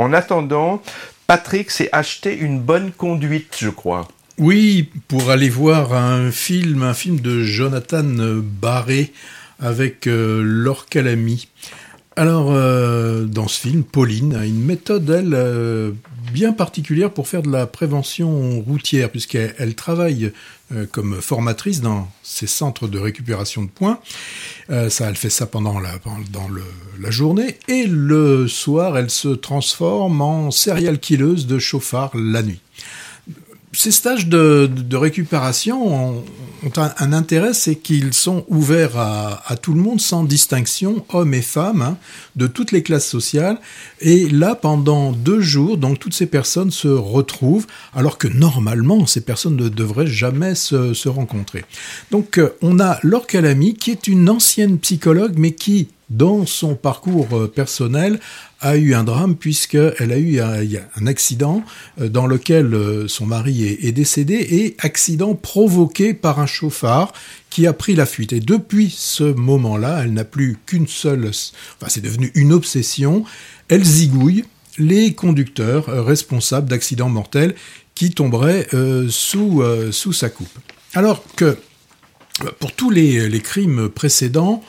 En attendant, Patrick s'est acheté une bonne conduite, je crois. Oui, pour aller voir un film, un film de Jonathan Barré avec euh, Calamy. Alors, euh, dans ce film, Pauline a une méthode, elle, euh, bien particulière pour faire de la prévention routière, puisqu'elle travaille euh, comme formatrice dans ces centres de récupération de points. ça, elle fait ça pendant la, journée, et le soir, elle se transforme en serial killeuse de chauffard la nuit ces stages de, récupération ont, un, intérêt, c'est qu'ils sont ouverts à, tout le monde sans distinction, hommes et femmes, hein, de toutes les classes sociales. Et là, pendant deux jours, donc toutes ces personnes se retrouvent, alors que normalement, ces personnes ne devraient jamais se, rencontrer. Donc, euh, on a Laure Calamy, qui est une ancienne psychologue, mais qui, dans son parcours euh, personnel, a eu un drame puisqu'elle a eu un, accident euh, dans lequel son mari est, décédé et accident provoqué par un chauffard qui a pris la fuite. Et depuis ce moment-là, elle n'a plus qu'une seule, enfin c'est devenu une obsession, elle zigouille les conducteurs euh, responsables d'accidents mortels qui tomberaient sous, sous sa coupe. Alors que pour tous les crimes précédents,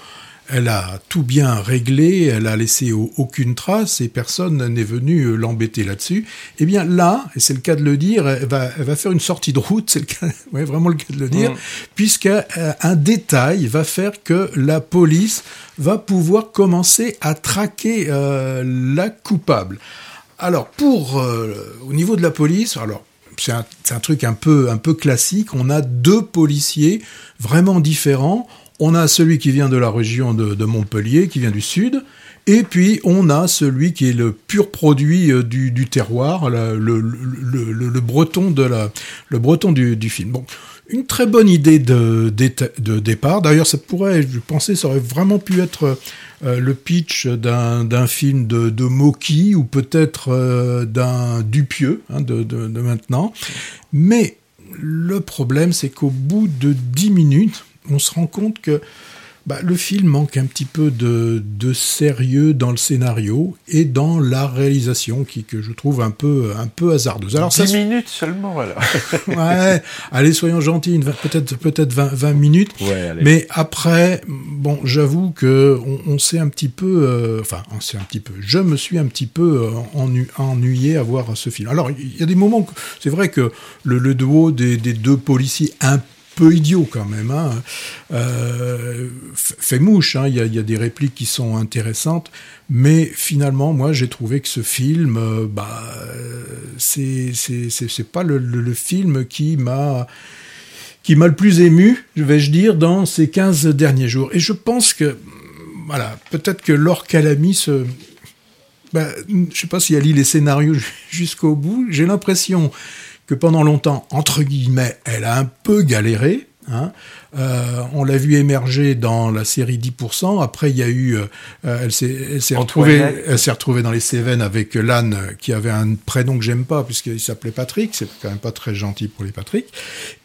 elle a tout bien réglé, elle a laissé aucune trace et personne n'est venu euh, l'embêter là-dessus. Eh bien là, et c'est le cas de le dire, elle va, faire une sortie de route, c'est le cas, ouais, vraiment le cas de le dire, puisque euh, un détail va faire que la police va pouvoir commencer à traquer euh, la coupable. Alors pour au niveau de la police, alors c'est un, un, truc un peu un peu classique. On a deux policiers vraiment différents. On a celui qui vient de la région de, Montpellier, qui vient du sud, et puis on a celui qui est le pur produit euh, du, terroir, le, breton de la, le breton du, film. Bon, une très bonne idée de, départ. D'ailleurs, ça pourrait, je pensais, ça aurait vraiment pu être euh, le pitch d'un film de, de ou peut-être euh, d'un Dupieux hein, de, maintenant. Mais le problème, c'est qu'au bout de dix minutes, on se rend compte que bah, le film manque un petit peu de, sérieux dans le scénario et dans la réalisation qui que je trouve un peu un peu hasardeuse. Alors 10 minutes seulement alors. ouais, allez soyons gentils, peut-être peut-être 20, minutes. mais après bon, j'avoue que on, s'est un petit peu euh, enfin, on s'est un petit peu je me suis un petit peu euh, ennuyé à voir ce film. Alors il y a des moments c'est vrai que le, duo des, des deux policiers un idiot quand même. Hein. Euh, fait mouche, hein. il y, a, des répliques qui sont intéressantes, mais finalement, moi, j'ai trouvé que ce film, euh, bah, c'est pas le, film qui m'a qui m'a le plus ému, vais-je dire, dans ces 15 derniers jours. Et je pense que, voilà, peut-être que Laure Calamy se... Bah, je sais pas si elle lit les scénarios jusqu'au bout. J'ai l'impression que pendant longtemps, entre guillemets, elle a un peu galéré. Hein. Euh, on l'a vu émerger dans la série 10%. Après, il y a eu, euh, elle s'est retrouvée, elle s'est retrouvée dans les Cévennes avec l'âne qui avait un prénom que j'aime pas puisqu'il s'appelait Patrick. C'est quand même pas très gentil pour les Patrick.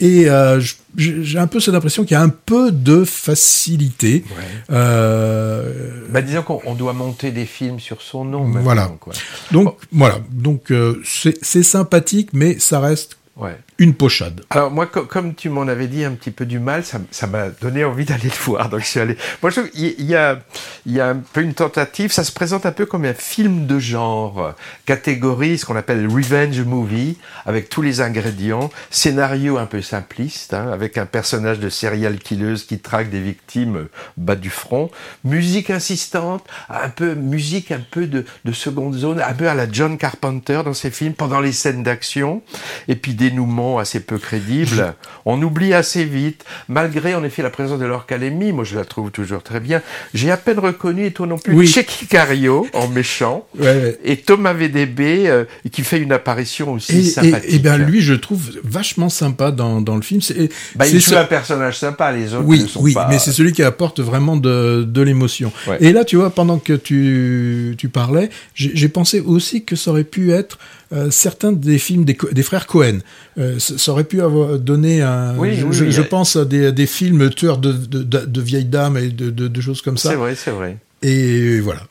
Et euh, j'ai un peu cette impression qu'il y a un peu de facilité. Bah, disons qu'on doit monter des films sur son nom. Voilà. Donc voilà. Donc c'est sympathique, mais ça reste Ouais. Une pochade. Alors moi, comme tu m'en avais dit un petit peu du mal, ça m'a donné envie d'aller le voir. Donc je suis allé. Moi, je a, il y a un peu une tentative. Ça se présente un peu comme un film de genre, catégorie, ce qu'on appelle revenge movie, avec tous les ingrédients, scénario un peu simpliste, hein, avec un personnage de serial killeuse qui traque des victimes bas du front, musique insistante, un peu musique un peu de seconde zone, un peu à la John Carpenter dans ses films pendant les scènes d'action, et puis dénouement assez peu crédible. On oublie assez vite, malgré en effet la présence de l'orcalémie. Moi, je la trouve toujours très bien. J'ai à peine reconnu, et toi non plus, oui. Cario en méchant, et Thomas VDB euh, qui fait une apparition aussi sympathique. Et, bien lui, je trouve vachement sympa dans, dans le film. C'est, bah, il joue un personnage sympa, les autres oui, ne sont oui, mais c'est celui qui apporte vraiment de, de l'émotion. Et là, tu vois, pendant que tu, tu parlais, j'ai pensé aussi que ça aurait pu être euh, certains des films des, des frères Cohen. Euh, ça aurait pu avoir donné un. je, pense à des, des films tueurs de, de, de, vieilles dames et de, de, choses comme ça. C'est vrai, c'est vrai. Et voilà.